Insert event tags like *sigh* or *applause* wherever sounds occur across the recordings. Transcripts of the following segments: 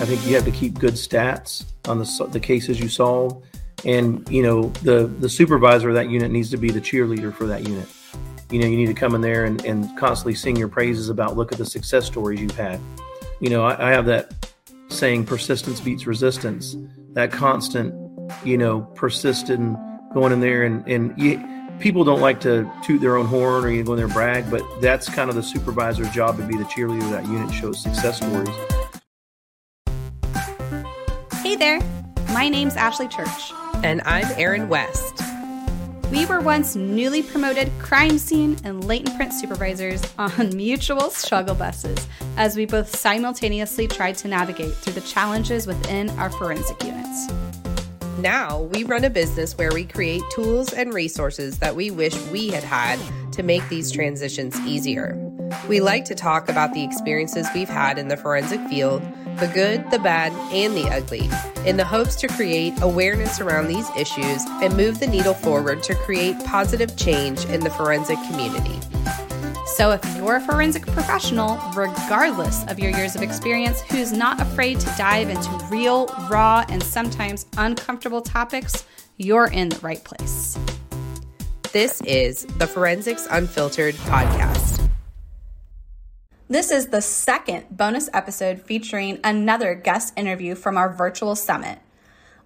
I think you have to keep good stats on the, the cases you solve. And, you know, the, the supervisor of that unit needs to be the cheerleader for that unit. You know, you need to come in there and, and constantly sing your praises about look at the success stories you've had. You know, I, I have that saying persistence beats resistance. That constant, you know, persistent going in there and, and you, people don't like to toot their own horn or you go in there and brag, but that's kind of the supervisor's job to be the cheerleader of that unit, show success stories. There, my name's Ashley Church. And I'm Erin West. We were once newly promoted crime scene and latent print supervisors on mutual struggle buses as we both simultaneously tried to navigate through the challenges within our forensic units. Now we run a business where we create tools and resources that we wish we had had to make these transitions easier. We like to talk about the experiences we've had in the forensic field, the good, the bad, and the ugly, in the hopes to create awareness around these issues and move the needle forward to create positive change in the forensic community. So, if you're a forensic professional, regardless of your years of experience, who's not afraid to dive into real, raw, and sometimes uncomfortable topics, you're in the right place. This is the Forensics Unfiltered podcast. This is the second bonus episode featuring another guest interview from our virtual summit.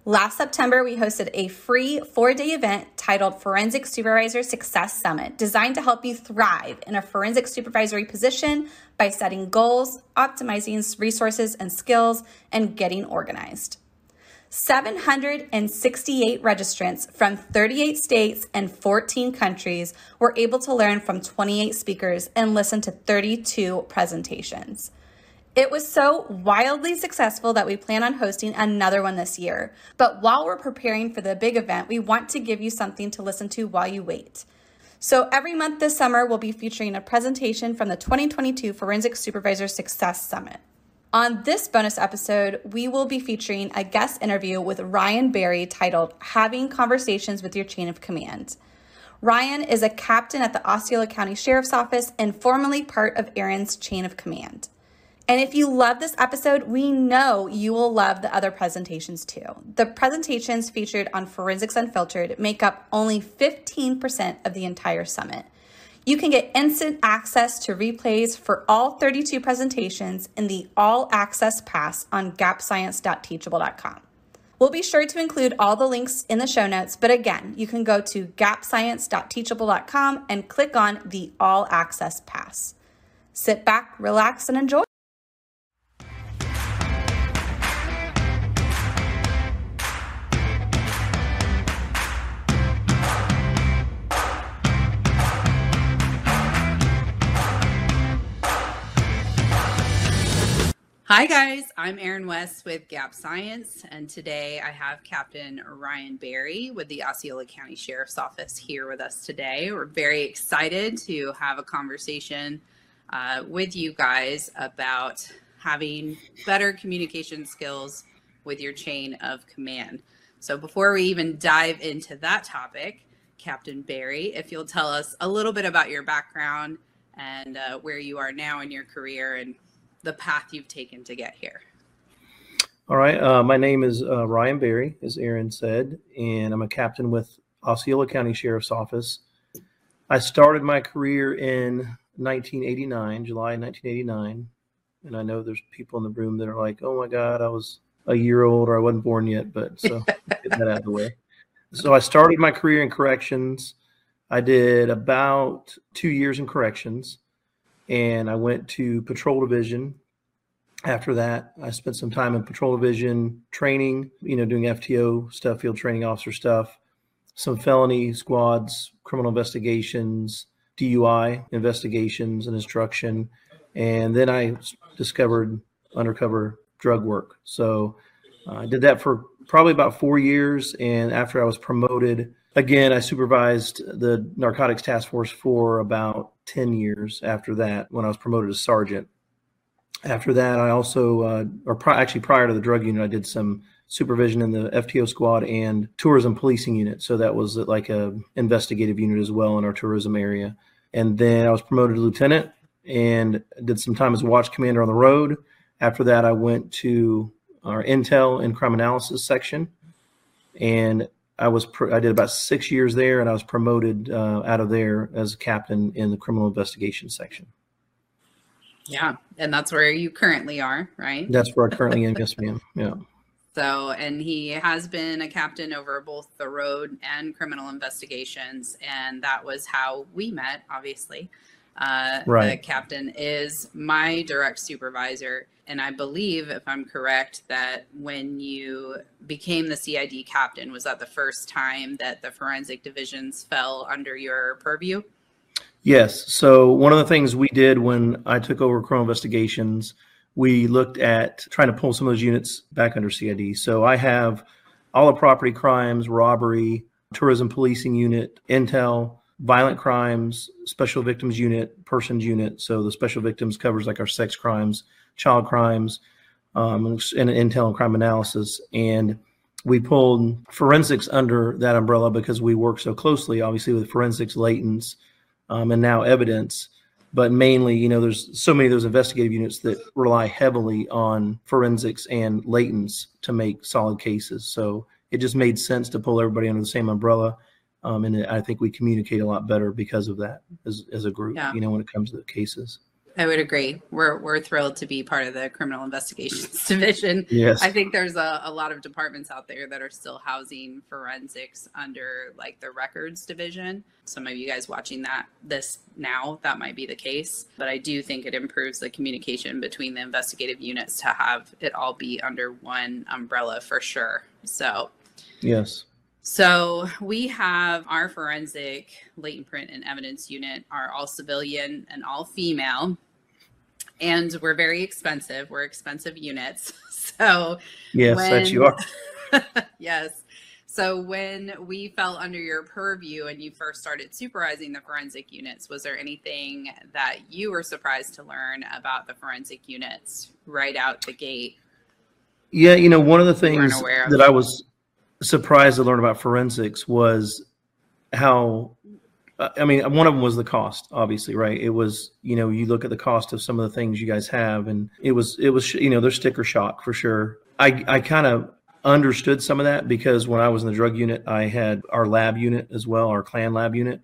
Last September, we hosted a free four day event titled Forensic Supervisor Success Summit, designed to help you thrive in a forensic supervisory position by setting goals, optimizing resources and skills, and getting organized. 768 registrants from 38 states and 14 countries were able to learn from 28 speakers and listen to 32 presentations. It was so wildly successful that we plan on hosting another one this year. But while we're preparing for the big event, we want to give you something to listen to while you wait. So every month this summer, we'll be featuring a presentation from the 2022 Forensic Supervisor Success Summit. On this bonus episode, we will be featuring a guest interview with Ryan Berry titled Having Conversations with Your Chain of Command. Ryan is a captain at the Osceola County Sheriff's Office and formerly part of Erin's chain of command. And if you love this episode, we know you will love the other presentations too. The presentations featured on Forensics Unfiltered make up only 15% of the entire summit. You can get instant access to replays for all 32 presentations in the All Access Pass on gapscience.teachable.com. We'll be sure to include all the links in the show notes, but again, you can go to gapscience.teachable.com and click on the All Access Pass. Sit back, relax, and enjoy. Hi, guys. I'm Erin West with Gap Science, and today I have Captain Ryan Berry with the Osceola County Sheriff's Office here with us today. We're very excited to have a conversation uh, with you guys about having better communication skills with your chain of command. So, before we even dive into that topic, Captain Berry, if you'll tell us a little bit about your background and uh, where you are now in your career and the path you've taken to get here. All right. Uh, my name is uh, Ryan Berry, as Erin said, and I'm a captain with Osceola County Sheriff's Office. I started my career in 1989, July 1989. And I know there's people in the room that are like, oh my God, I was a year old or I wasn't born yet. But so *laughs* get that out of the way. So I started my career in corrections. I did about two years in corrections and I went to patrol division. After that, I spent some time in patrol division training, you know, doing FTO stuff, field training officer stuff, some felony squads, criminal investigations, DUI investigations and instruction. And then I discovered undercover drug work. So uh, I did that for probably about four years. And after I was promoted, again, I supervised the narcotics task force for about 10 years after that when I was promoted to sergeant. After that, I also, uh, or pri- actually prior to the drug unit, I did some supervision in the FTO squad and tourism policing unit. So that was like a investigative unit as well in our tourism area. And then I was promoted to lieutenant and did some time as a watch commander on the road. After that, I went to our intel and crime analysis section, and I was I did about six years there, and I was promoted uh, out of there as a captain in the criminal investigation section. Yeah, and that's where you currently are, right? That's where I currently am. Yes, ma'am. *laughs* Yeah. So, and he has been a captain over both the road and criminal investigations, and that was how we met. Obviously, uh, right. the captain is my direct supervisor, and I believe, if I'm correct, that when you became the CID captain, was that the first time that the forensic divisions fell under your purview? Yes. So one of the things we did when I took over criminal investigations, we looked at trying to pull some of those units back under CID. So I have all the property crimes, robbery, tourism policing unit, intel, violent crimes, special victims unit, persons unit. So the special victims covers like our sex crimes, child crimes, um, and intel and crime analysis. And we pulled forensics under that umbrella because we work so closely, obviously, with forensics, latents, um, and now evidence. But mainly, you know, there's so many of those investigative units that rely heavily on forensics and latents to make solid cases. So it just made sense to pull everybody under the same umbrella. Um, and I think we communicate a lot better because of that as, as a group, yeah. you know, when it comes to the cases. I would agree. We're we're thrilled to be part of the criminal investigations *laughs* division. Yes. I think there's a, a lot of departments out there that are still housing forensics under like the records division. Some of you guys watching that this now, that might be the case. But I do think it improves the communication between the investigative units to have it all be under one umbrella for sure. So Yes. So we have our forensic latent print and evidence unit are all civilian and all female. And we're very expensive. We're expensive units. *laughs* So yes, when, that you are. *laughs* yes. So when we fell under your purview and you first started supervising the forensic units, was there anything that you were surprised to learn about the forensic units right out the gate? Yeah, you know, one of the things that I was surprised to learn about forensics was how I mean, one of them was the cost, obviously, right? It was, you know, you look at the cost of some of the things you guys have, and it was, it was, you know, there's sticker shock for sure. I, I kind of understood some of that because when I was in the drug unit, I had our lab unit as well, our clan lab unit.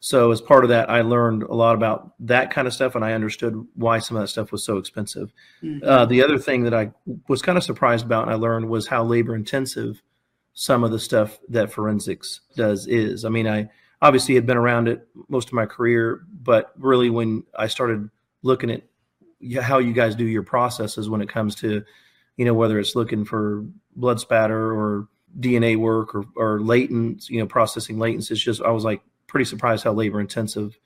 So as part of that, I learned a lot about that kind of stuff, and I understood why some of that stuff was so expensive. Mm-hmm. Uh, the other thing that I was kind of surprised about, and I learned was how labor intensive some of the stuff that forensics does is. I mean, I obviously had been around it most of my career, but really when I started looking at how you guys do your processes when it comes to, you know, whether it's looking for blood spatter or DNA work or, or latent, you know, processing latents, it's just, I was like pretty surprised how labor intensive,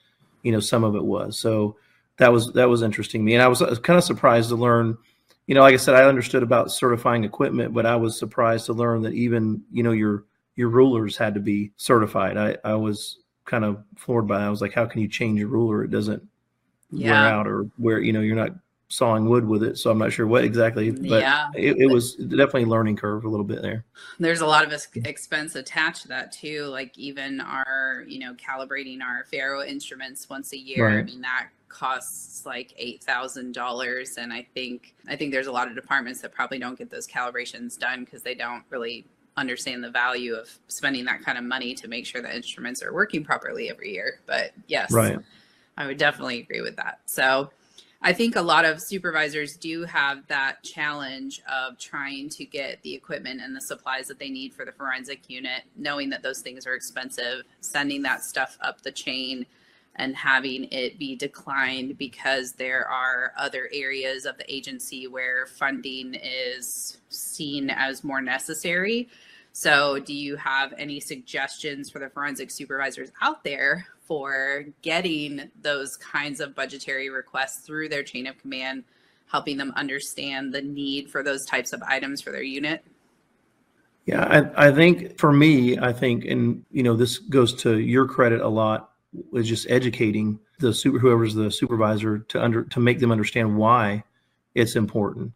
you know, some of it was. So that was, that was interesting to me. And I was, uh, I was kind of surprised to learn, you know, like I said, I understood about certifying equipment, but I was surprised to learn that even, you know, your your rulers had to be certified. I, I was kind of floored by that. I was like, how can you change a ruler? It doesn't yeah. wear out or where, you know, you're not sawing wood with it. So I'm not sure what exactly, but yeah. it, it was definitely a learning curve a little bit there. There's a lot of expense attached to that too. Like even our, you know, calibrating our Faro instruments once a year. Right. I mean, that costs like eight thousand dollars and i think i think there's a lot of departments that probably don't get those calibrations done because they don't really understand the value of spending that kind of money to make sure the instruments are working properly every year but yes right i would definitely agree with that so i think a lot of supervisors do have that challenge of trying to get the equipment and the supplies that they need for the forensic unit knowing that those things are expensive sending that stuff up the chain and having it be declined because there are other areas of the agency where funding is seen as more necessary. So, do you have any suggestions for the forensic supervisors out there for getting those kinds of budgetary requests through their chain of command, helping them understand the need for those types of items for their unit? Yeah, I, I think for me, I think, and you know, this goes to your credit a lot is just educating the super whoever's the supervisor to under to make them understand why it's important.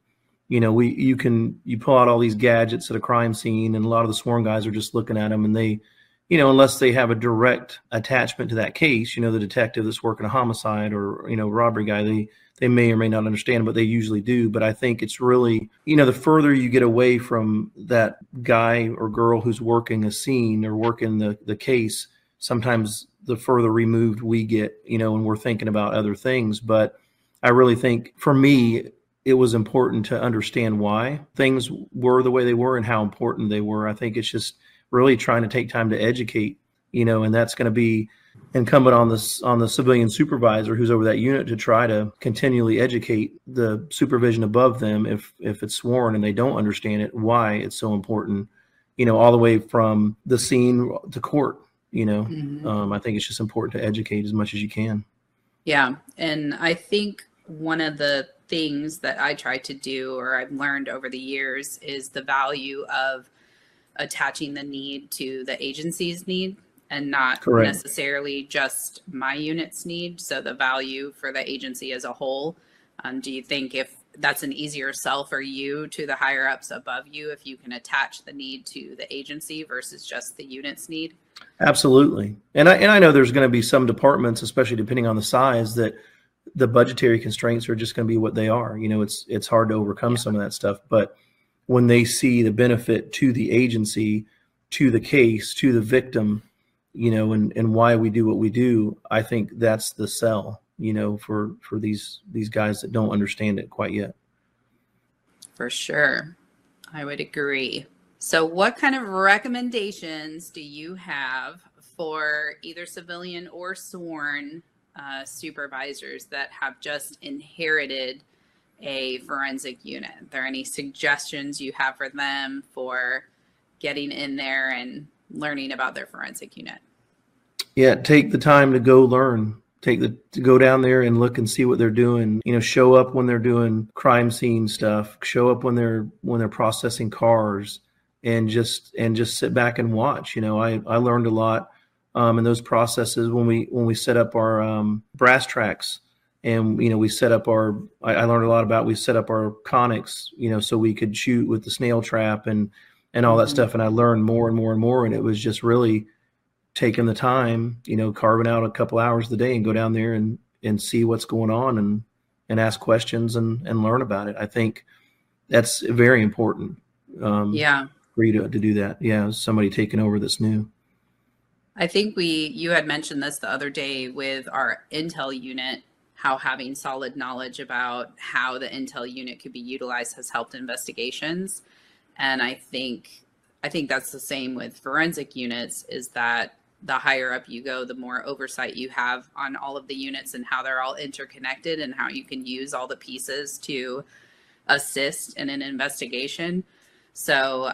You know, we you can you pull out all these gadgets at a crime scene, and a lot of the sworn guys are just looking at them, and they you know, unless they have a direct attachment to that case, you know, the detective that's working a homicide or, you know, robbery guy, they, they may or may not understand, but they usually do. But I think it's really, you know, the further you get away from that guy or girl who's working a scene or working the, the case, sometimes the further removed we get, you know, when we're thinking about other things. But I really think for me, it was important to understand why things were the way they were and how important they were. I think it's just, really trying to take time to educate, you know, and that's going to be incumbent on this on the civilian supervisor who's over that unit to try to continually educate the supervision above them if if it's sworn and they don't understand it why it's so important you know all the way from the scene to court you know mm-hmm. um, i think it's just important to educate as much as you can yeah and i think one of the things that i try to do or i've learned over the years is the value of attaching the need to the agency's need and not Correct. necessarily just my unit's need. So the value for the agency as a whole. Um, do you think if that's an easier sell for you to the higher ups above you if you can attach the need to the agency versus just the unit's need? Absolutely. And I and I know there's going to be some departments, especially depending on the size, that the budgetary constraints are just going to be what they are. You know, it's it's hard to overcome yeah. some of that stuff, but when they see the benefit to the agency, to the case, to the victim, you know, and, and why we do what we do, I think that's the sell, you know, for, for these, these guys that don't understand it quite yet. For sure. I would agree. So what kind of recommendations do you have for either civilian or sworn uh, supervisors that have just inherited a forensic unit. Are there any suggestions you have for them for getting in there and learning about their forensic unit? Yeah, take the time to go learn. Take the to go down there and look and see what they're doing. You know, show up when they're doing crime scene stuff. Show up when they're when they're processing cars, and just and just sit back and watch. You know, I I learned a lot um, in those processes when we when we set up our um, brass tracks. And you know we set up our I, I, learned a lot about we set up our conics you know so we could shoot with the snail trap and and all that mm-hmm. stuff. And i learned more and more and more. And it was just really taking the time you know carving out a couple hours a day and go down there and and see what's going on and and ask questions and and learn about it. I think that's very important um yeah. for you to, to do that. Yeah somebody taking over that's new i think we you had mentioned this the other day with our intel unit how having solid knowledge about how the intel unit could be utilized has helped investigations. And i think i think that's the same with forensic units is that the higher up you go the more oversight you have on all of the units and how they're all interconnected and how you can use all the pieces to assist in an investigation. So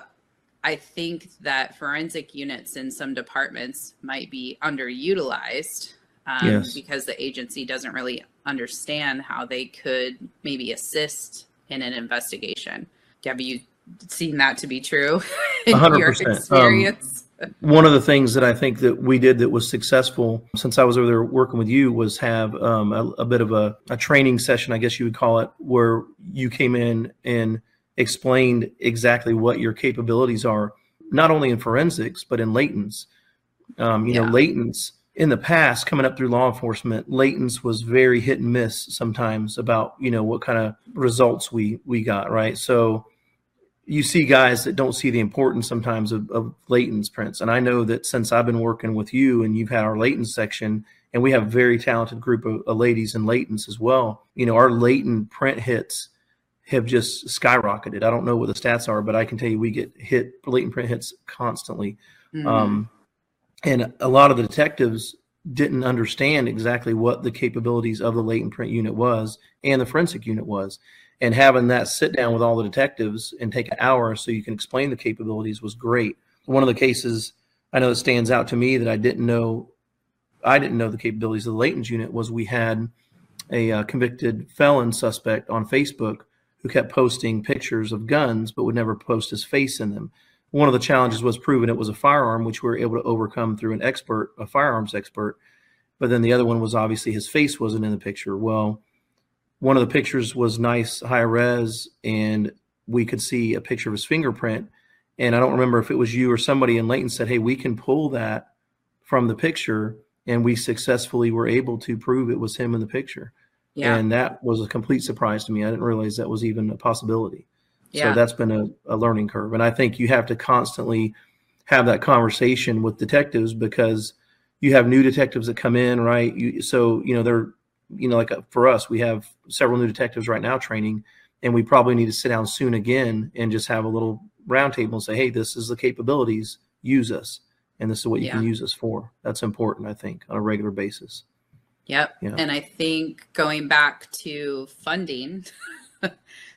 I think that forensic units in some departments might be underutilized um, yes. because the agency doesn't really understand how they could maybe assist in an investigation. Have you seen that to be true *laughs* in 100%. your um, experience? Um, one of the things that I think that we did that was successful since I was over there working with you was have um, a, a, bit of a, a training session, I guess you would call it, where you came in and explained exactly what your capabilities are, not only in forensics, but in latents. Um, you yeah. know, latents in the past coming up through law enforcement latents was very hit and miss sometimes about you know what kind of results we we got right so you see guys that don't see the importance sometimes of, of latents prints and i know that since i've been working with you and you've had our latent section and we have a very talented group of, of ladies in latents as well you know our latent print hits have just skyrocketed. I don't know what the stats are but i can tell you we get hit latent print hits constantly. Mm-hmm. um, and a lot of the detectives didn't understand exactly what the capabilities of the latent print unit was and the forensic unit was. And having that sit down with all the detectives and take an hour so you can explain the capabilities was great. One of the cases i know that stands out to me that i didn't know i didn't know the capabilities of the latent unit was we had a uh, convicted felon suspect on facebook who kept posting pictures of guns but would never post his face in them one of the challenges was proving it was a firearm, which we were able to overcome through an expert, a firearms expert. But then the other one was obviously his face wasn't in the picture. Well, one of the pictures was nice high res, and we could see a picture of his fingerprint. And I don't remember if it was you or somebody in latent said, "Hey, we can pull that from the picture," and we successfully were able to prove it was him in the picture. Yeah. And that was a complete surprise to me. I didn't realize that was even a possibility. Yeah. So that's been a, a learning curve. And I think you have to constantly have that conversation with detectives because you have new detectives that come in, right? You, so, you know, they're, you know, like uh, for us, we have several new detectives right now training, and we probably need to sit down soon again and just have a little roundtable and say, hey, this is the capabilities, use us. And this is what you Yeah. can use us for. That's important, I think, on a regular basis. Yep. Yeah. And I think going back to funding *laughs*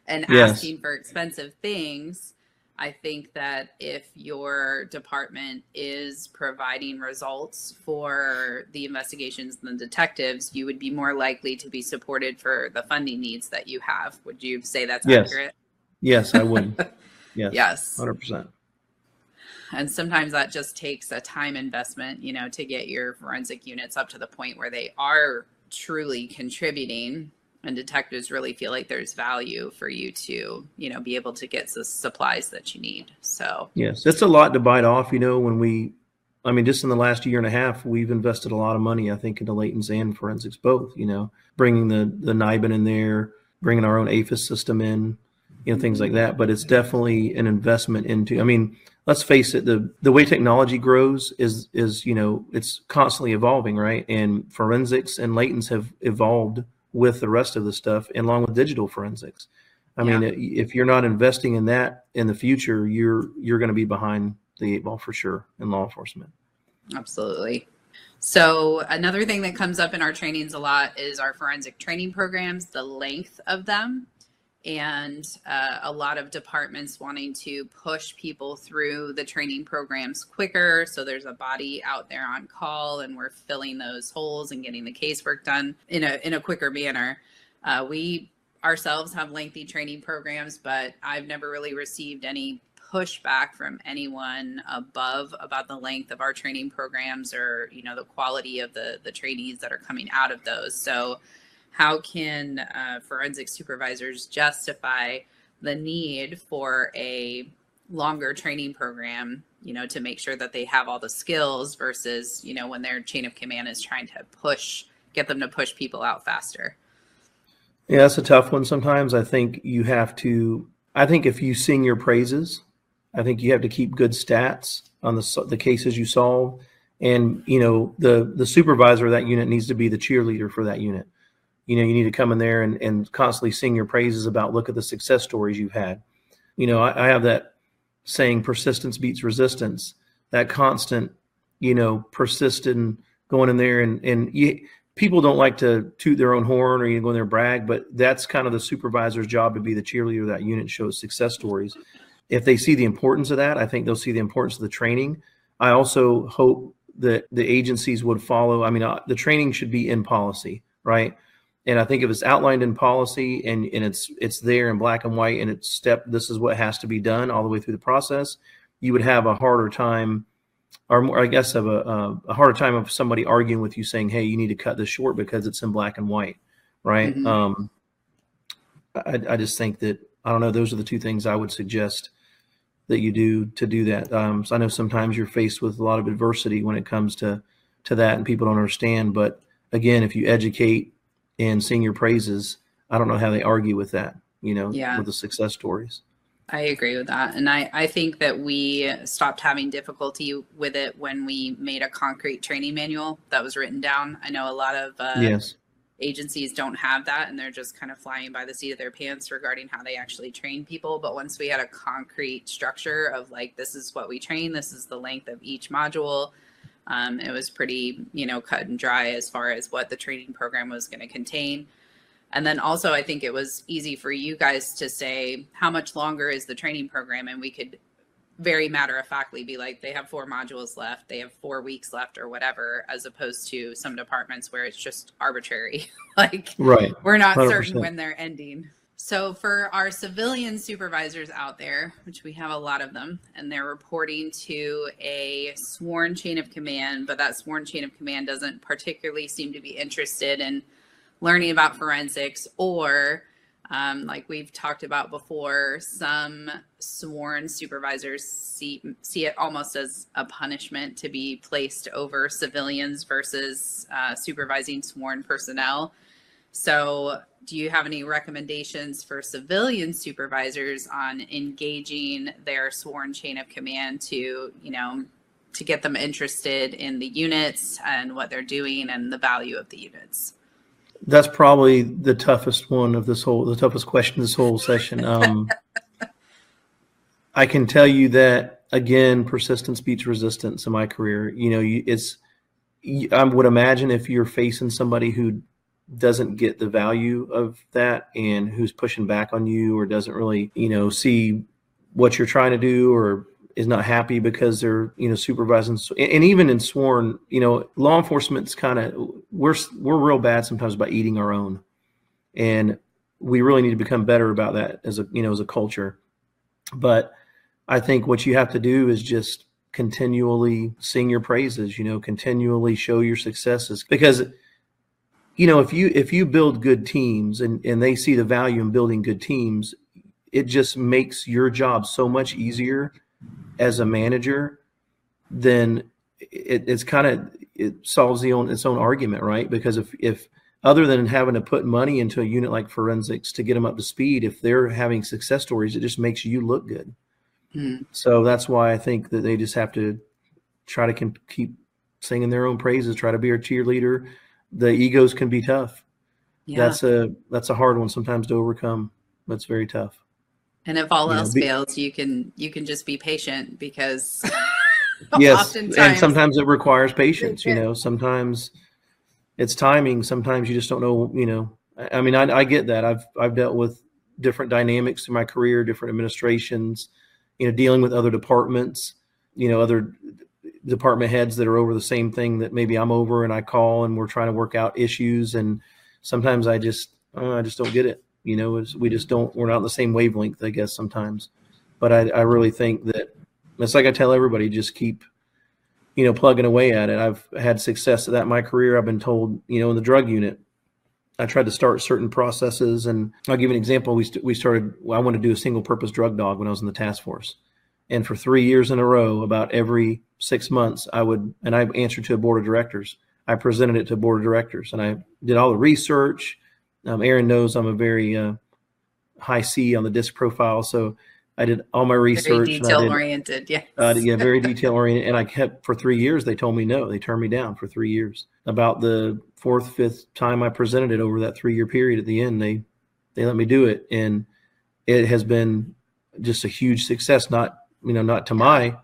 and Yes. asking for expensive things, I think that if your department is providing results for the investigations and the detectives, you would be more likely to be supported for the funding needs that you have. Would you say that's Yes. accurate? Yes, I would. *laughs* yes. Yes. 100%. And sometimes that just takes a time investment, you know, to get your forensic units up to the point where they are truly contributing and detectives really feel like there's value for you to, you know, be able to get the supplies that you need. So, Yes, it's a lot to bite off. You know, when we, I mean, just in the last year and a half, we've invested a lot of money, I think, into latents and forensics both. You know, bringing the the NIBIN in there, bringing our own AFIS system in, you know, things like that. But it's definitely an investment into. I mean, let's face it the the way technology grows is is you know it's constantly evolving, right? And forensics and latents have evolved with the rest of the stuff, and along with digital forensics. I mean, if you're not investing in that in the future, you're you're going to be behind the eight ball for sure in law enforcement. absolutely. So, another thing that comes up in our trainings a lot is our forensic training programs, the length of them, and uh, a lot of departments wanting to push people through the training programs quicker. So, there's a body out there on call, and we're filling those holes and getting the casework done in a in a quicker manner. Uh, we ourselves have lengthy training programs, but I've never really received any pushback from anyone above about the length of our training programs or you know the quality of the the trainees that are coming out of those so how can uh, forensic supervisors justify the need for a longer training program you know to make sure that they have all the skills versus you know when their chain of command is trying to push get them to push people out faster Yeah, that's a tough one. Sometimes I think you have to. I think if you sing your praises, I think you have to keep good stats on the the cases you solve, and you know the the supervisor of that unit needs to be the cheerleader for that unit. You know, you need to come in there and, and constantly sing your praises about look at the success stories you've had. You know, I, I have that saying, persistence beats resistance. That constant, you know, persistent going in there and and you, people don't like to toot their own horn or you go in there and brag, but that's kind of the supervisor's job to be the cheerleader of that unit, and show success stories. If they see the importance of that, I think they'll see the importance of the training. I also hope that the agencies would follow. I mean, uh, the training should be in policy, right? And I think if it's outlined in policy and, and it's it's there in black and white and it's step this is what has to be done all the way through the process, you would have a harder time or more, I guess, of a, a, a harder time of somebody arguing with you saying, "Hey, you need to cut this short because it's in black and white," right? Mhm. Um, I, I just think that I don't know. Those are the two things I would suggest that you do to do that. Um, so I know sometimes you're faced with a lot of adversity when it comes to to that, and people don't understand. But again, if you educate and sing your praises, I don't know how they argue with that. You know, Yeah. with the success stories. I agree with that. And I, I think that we stopped having difficulty with it when we made a concrete training manual that was written down. I know a lot of uh, yes. agencies don't have that and they're just kind of flying by the seat of their pants regarding how they actually train people. But once we had a concrete structure of like, this is what we train, this is the length of each module, um, it was pretty, you know, cut and dry as far as what the training program was going to contain. And then also, I think it was easy for you guys to say, how much longer is the training program? And we could very matter of factly be like, they have four modules left, they have four weeks left, or whatever, as opposed to some departments where it's just arbitrary. *laughs* like, Right. we're not certain 100%. when they're ending. So, for our civilian supervisors out there, which we have a lot of them, and they're reporting to a sworn chain of command, but that sworn chain of command doesn't particularly seem to be interested in learning about forensics or Um, like we've talked about before, some sworn supervisors see see it almost as a punishment to be placed over civilians versus uh, supervising sworn personnel. So, do you have any recommendations for civilian supervisors on engaging their sworn chain of command to, you know, to get them interested in the units and what they're doing and the value of the units? That's probably the toughest one of this whole, the toughest question this whole session. *laughs* Um, I can tell you that again, persistence beats resistance in my career. You know, you, it's, I would imagine if you're facing somebody who doesn't get the value of that and who's pushing back on you or doesn't really, you know, see what you're trying to do or is not happy because they're you know supervising. And even in sworn you know law enforcement's kind of we're we're real bad sometimes about eating our own. And we really need to become better about that as a you know as a culture. But i think what you have to do is just continually sing your praises you know continually show your successes because you know if you if you build good teams and and they see the value in building good teams it just makes your job so much easier as a manager, then it, it's kind of it solves the own its own argument, right? Because if if other than having to put money into a unit like forensics to get them up to speed, if they're having success stories, it just makes you look good. Mm. So that's why I think that they just have to try to keep singing their own praises, try to be a cheerleader. The egos can be tough. Yeah. That's a that's a hard one sometimes to overcome. That's very tough. And if all you else know, be, fails, you can you can just be patient because *laughs* *laughs* yes, and sometimes it requires patience. You know, sometimes it's timing. Sometimes you just don't know. You know, I, I mean, I, I get that. I've I've dealt with different dynamics in my career, different administrations. You know, dealing with other departments. You know, other department heads that are over the same thing that maybe I'm over, and I call and we're trying to work out issues. And sometimes I just uh, I just don't get it. You know, we just don't, we're not on the same wavelength, I guess, sometimes. But I, I really think that it's like I tell everybody, just keep, you know, plugging away at it. I've had success at that in my career. I've been told, you know, in the drug unit, I tried to start certain processes. And I'll give you an example. We, st- we started, I wanted to do a single purpose drug dog when I was in the task force. And for three years in a row, about every six months, I would, and I answered to a board of directors. I presented it to a board of directors and I did all the research. Um, Erin knows I'm a very uh, high C on the disc profile, so I did all my research. Very detail oriented, yeah. Uh, yeah, very detail oriented. And I kept for three years. They told me no. They turned me down for three years. About the fourth, fifth time I presented it over that three year period, at the end they they let me do it, and it has been just a huge success. Not you know not to my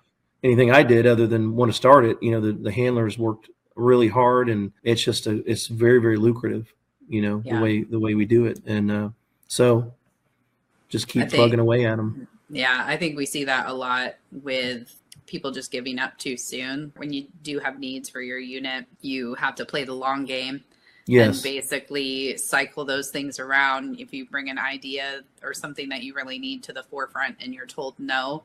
anything I did other than want to start it. You know the the handlers worked really hard, and it's just a it's very very lucrative you know yeah. the way the way we do it and uh, so just keep think, plugging away at them yeah i think we see that a lot with people just giving up too soon when you do have needs for your unit you have to play the long game yes. and basically cycle those things around if you bring an idea or something that you really need to the forefront and you're told no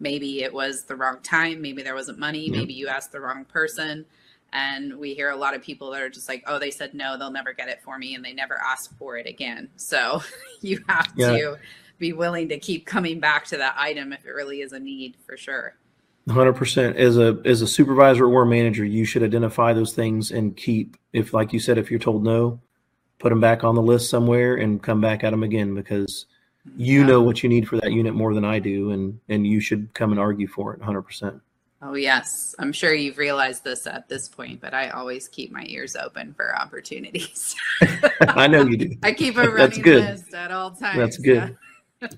maybe it was the wrong time maybe there wasn't money yep. maybe you asked the wrong person and we hear a lot of people that are just like oh they said no they'll never get it for me and they never ask for it again so *laughs* you have yeah. to be willing to keep coming back to that item if it really is a need for sure 100% as a as a supervisor or manager you should identify those things and keep if like you said if you're told no put them back on the list somewhere and come back at them again because you yeah. know what you need for that unit more than I do and and you should come and argue for it 100% Oh, yes. I'm sure you've realized this at this point, but I always keep my ears open for opportunities. *laughs* I know you do. I keep a running list at all times. That's good.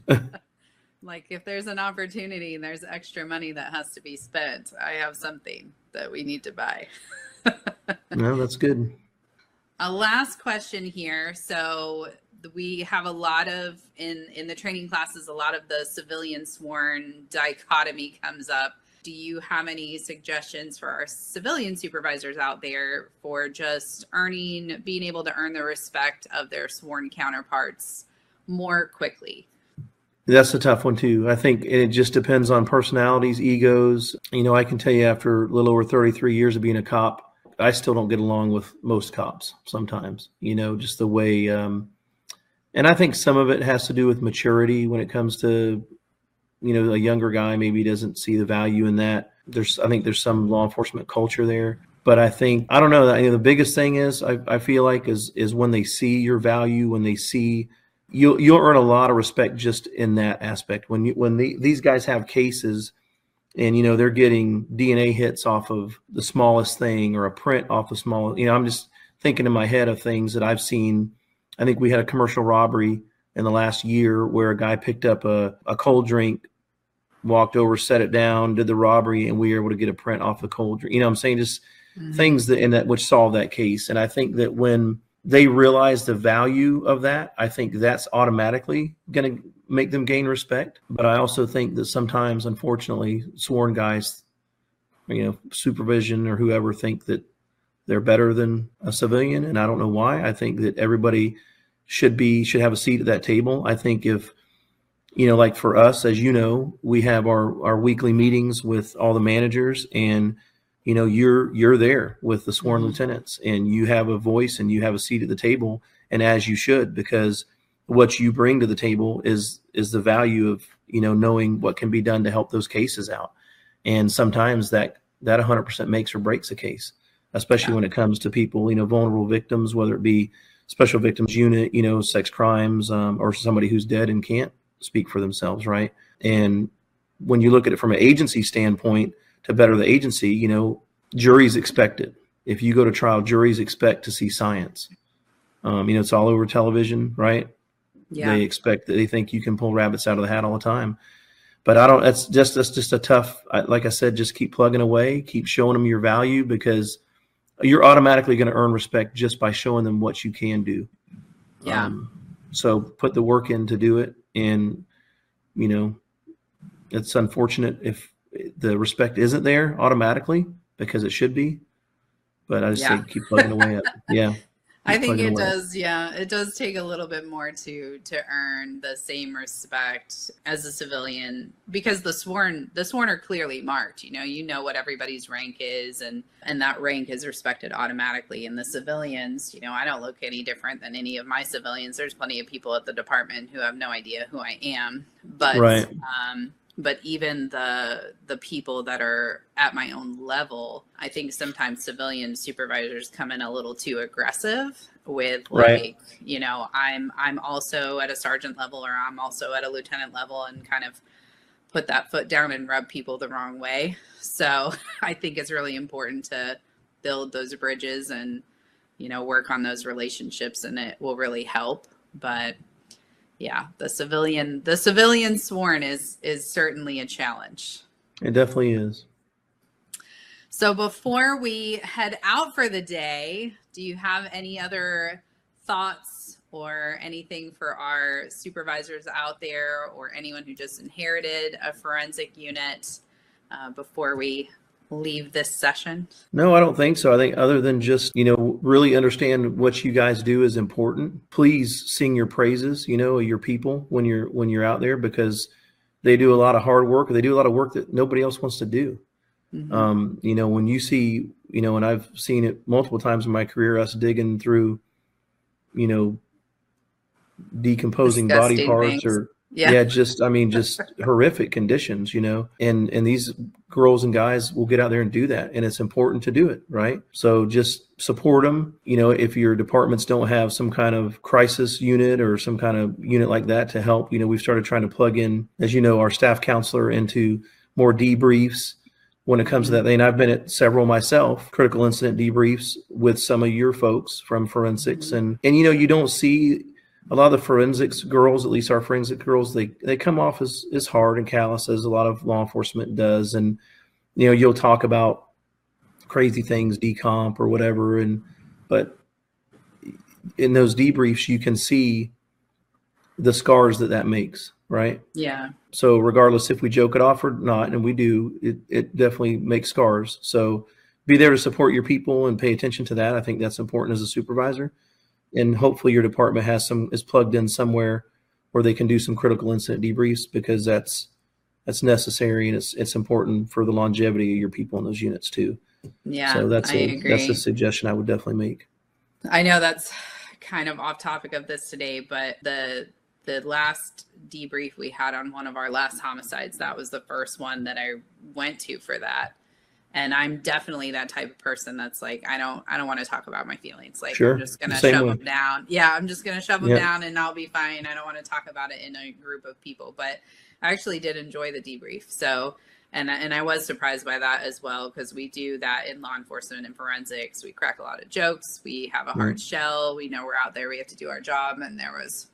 Yeah. *laughs* like if there's an opportunity and there's extra money that has to be spent, I have something that we need to buy. *laughs* no, that's good. A last question here. So we have a lot of in in the training classes, a lot of the civilian sworn dichotomy comes up do you have any suggestions for our civilian supervisors out there for just earning, being able to earn the respect of their sworn counterparts more quickly? That's a tough one too. I think it just depends on personalities, egos. You know, I can tell you after a little over 33 years of being a cop, I still don't get along with most cops sometimes. You know, just the way um, and I think some of it has to do with maturity when it comes to, you know, a younger guy maybe doesn't see the value in that. There's, I think there's some law enforcement culture there, but I think I don't know. You know, the biggest thing is I, I feel like is is when they see your value, when they see you'll you'll earn a lot of respect just in that aspect. When you when the, these guys have cases, and you know they're getting DNA hits off of the smallest thing or a print off the small. You know, I'm just thinking in my head of things that I've seen I think we had a commercial robbery in the last year where a guy picked up a, a cold drink, walked over, set it down, did the robbery, and we were able to get a print off the cold drink. You know I'm saying? Just mm-hmm. things that in that which solve that case. And I think that when they realize the value of that, I think that's automatically going to make them gain respect. But I also think that sometimes, unfortunately, sworn guys, you know, supervision or whoever think that they're better than a civilian. And I don't know why. I think that everybody should be should have a seat at that table. I think if you know, like for us, as you know, we have our our weekly meetings with all the managers, and you know, you're you're there with the sworn mm-hmm. lieutenants, and you have a voice and you have a seat at the table, and as you should, because what you bring to the table is is the value of you know knowing what can be done to help those cases out, and sometimes that that 100% makes or breaks a case, especially yeah. when it comes to people, you know, vulnerable victims, whether it be special victims unit, you know, sex crimes, um, or somebody who's dead and can't speak for themselves, right? And when you look at it from an agency standpoint to better the agency, you know, juries expect it. If you go to trial, juries expect to see science. Um, you know, it's all over television, right? Yeah. They expect that they think you can pull rabbits out of the hat all the time. But I don't. That's just that's just a tough. Like I said, just keep plugging away, keep showing them your value because you're automatically going to earn respect just by showing them what you can do. Yeah. Um, so put the work in to do it. And, you know, it's unfortunate if the respect isn't there automatically because it should be. But I just yeah. say keep plugging away at yeah. *laughs* I think it does. Yeah, it does take a little bit more to to earn the same respect as a civilian because the sworn the sworn are clearly marked. You know, you know what everybody's rank is, and and that rank is respected automatically. And the civilians, you know, I don't look any different than any of my civilians. There's plenty of people at the department who have no idea who I am, but right. um, but even the the people that are at my own level i think sometimes civilian supervisors come in a little too aggressive with like right. you know i'm i'm also at a sergeant level or i'm also at a lieutenant level and kind of put that foot down and rub people the wrong way so *laughs* i think it's really important to build those bridges and you know work on those relationships and it will really help but yeah, the civilian the civilian sworn is is certainly a challenge. It definitely is. So before we head out for the day, do you have any other thoughts or anything for our supervisors out there or anyone who just inherited a forensic unit uh, before we leave this session? No, I don't think so. I think other than just, you know, really understand what you guys do is important. Please sing your praises, you know, your people when you're when you're out there because they do a lot of hard work. They do a lot of work that nobody else wants to do. Mm-hmm. Um, you know, when you see, you know, and I've seen it multiple times in my career, us digging through, you know, decomposing Disgusting body parts things. or yeah. yeah just i mean just *laughs* horrific conditions you know and and these girls and guys will get out there and do that and it's important to do it right so just support them you know if your departments don't have some kind of crisis unit or some kind of unit like that to help you know we've started trying to plug in as you know our staff counselor into more debriefs when it comes to that. Thing i've been at several myself critical incident debriefs with some of your folks from forensics. Mm-hmm. and and you know you don't see a lot of the forensics girls, at least our forensic girls, they they come off as as hard and callous as a lot of law enforcement does, and you know you'll talk about crazy things, decomp or whatever, and but in those debriefs you can see the scars that that makes, right? Yeah. So regardless if we joke it off or not, and we do, it it definitely makes scars. So be there to support your people and pay attention to that. I think that's important as a supervisor and hopefully your department has some is plugged in somewhere where they can do some critical incident debriefs because that's that's necessary and it's it's important for the longevity of your people in those units too. Yeah. So that's I a agree. that's a suggestion I would definitely make. I know that's kind of off topic of this today, but the the last debrief we had on one of our last homicides, that was the first one that I went to for that. And I'm definitely that type of person that's like, I don't, I don't want to talk about my feelings. Like, Sure. I'm just gonna Same shove way. them down. Yeah, I'm just gonna shove them Yeah. down, and I'll be fine. I don't want to talk about it in a group of people. But I actually did enjoy the debrief. So, and and I was surprised by that as well because we do that in law enforcement and forensics. We crack a lot of jokes. We have a mm-hmm. hard shell. We know we're out there. We have to do our job, and there was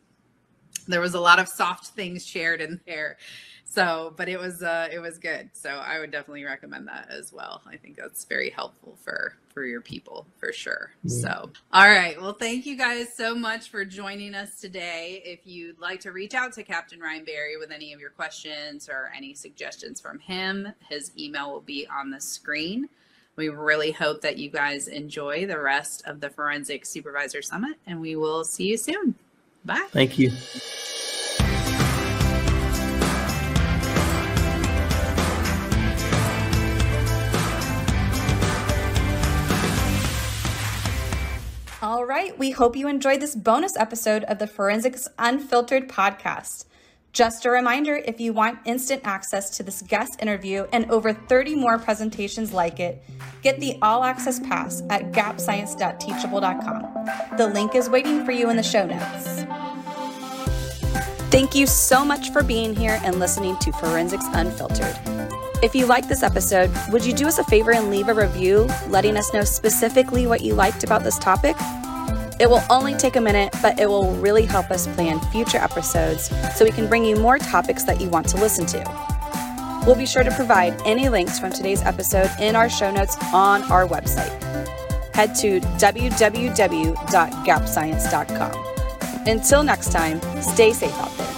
there was a lot of soft things shared in there. So, but it was uh it was good. So I would definitely recommend that as well. I think that's very helpful for for your people for sure. Yeah. So, all right. Well, thank you guys so much for joining us today. If you'd like to reach out to Captain Ryan Berry with any of your questions or any suggestions from him, his email will be on the screen. We really hope that you guys enjoy the rest of the Forensic Supervisor Summit, and we will see you soon. Bye. Thank you. All right, we hope you enjoyed this bonus episode of the Forensics Unfiltered podcast. Just a reminder if you want instant access to this guest interview and over 30 more presentations like it, get the all access pass at gapscience.teachable.com. The link is waiting for you in the show notes. Thank you so much for being here and listening to Forensics Unfiltered. If you liked this episode, would you do us a favor and leave a review letting us know specifically what you liked about this topic? It will only take a minute, but it will really help us plan future episodes so we can bring you more topics that you want to listen to. We'll be sure to provide any links from today's episode in our show notes on our website. Head to www.gapscience.com. Until next time, stay safe out there.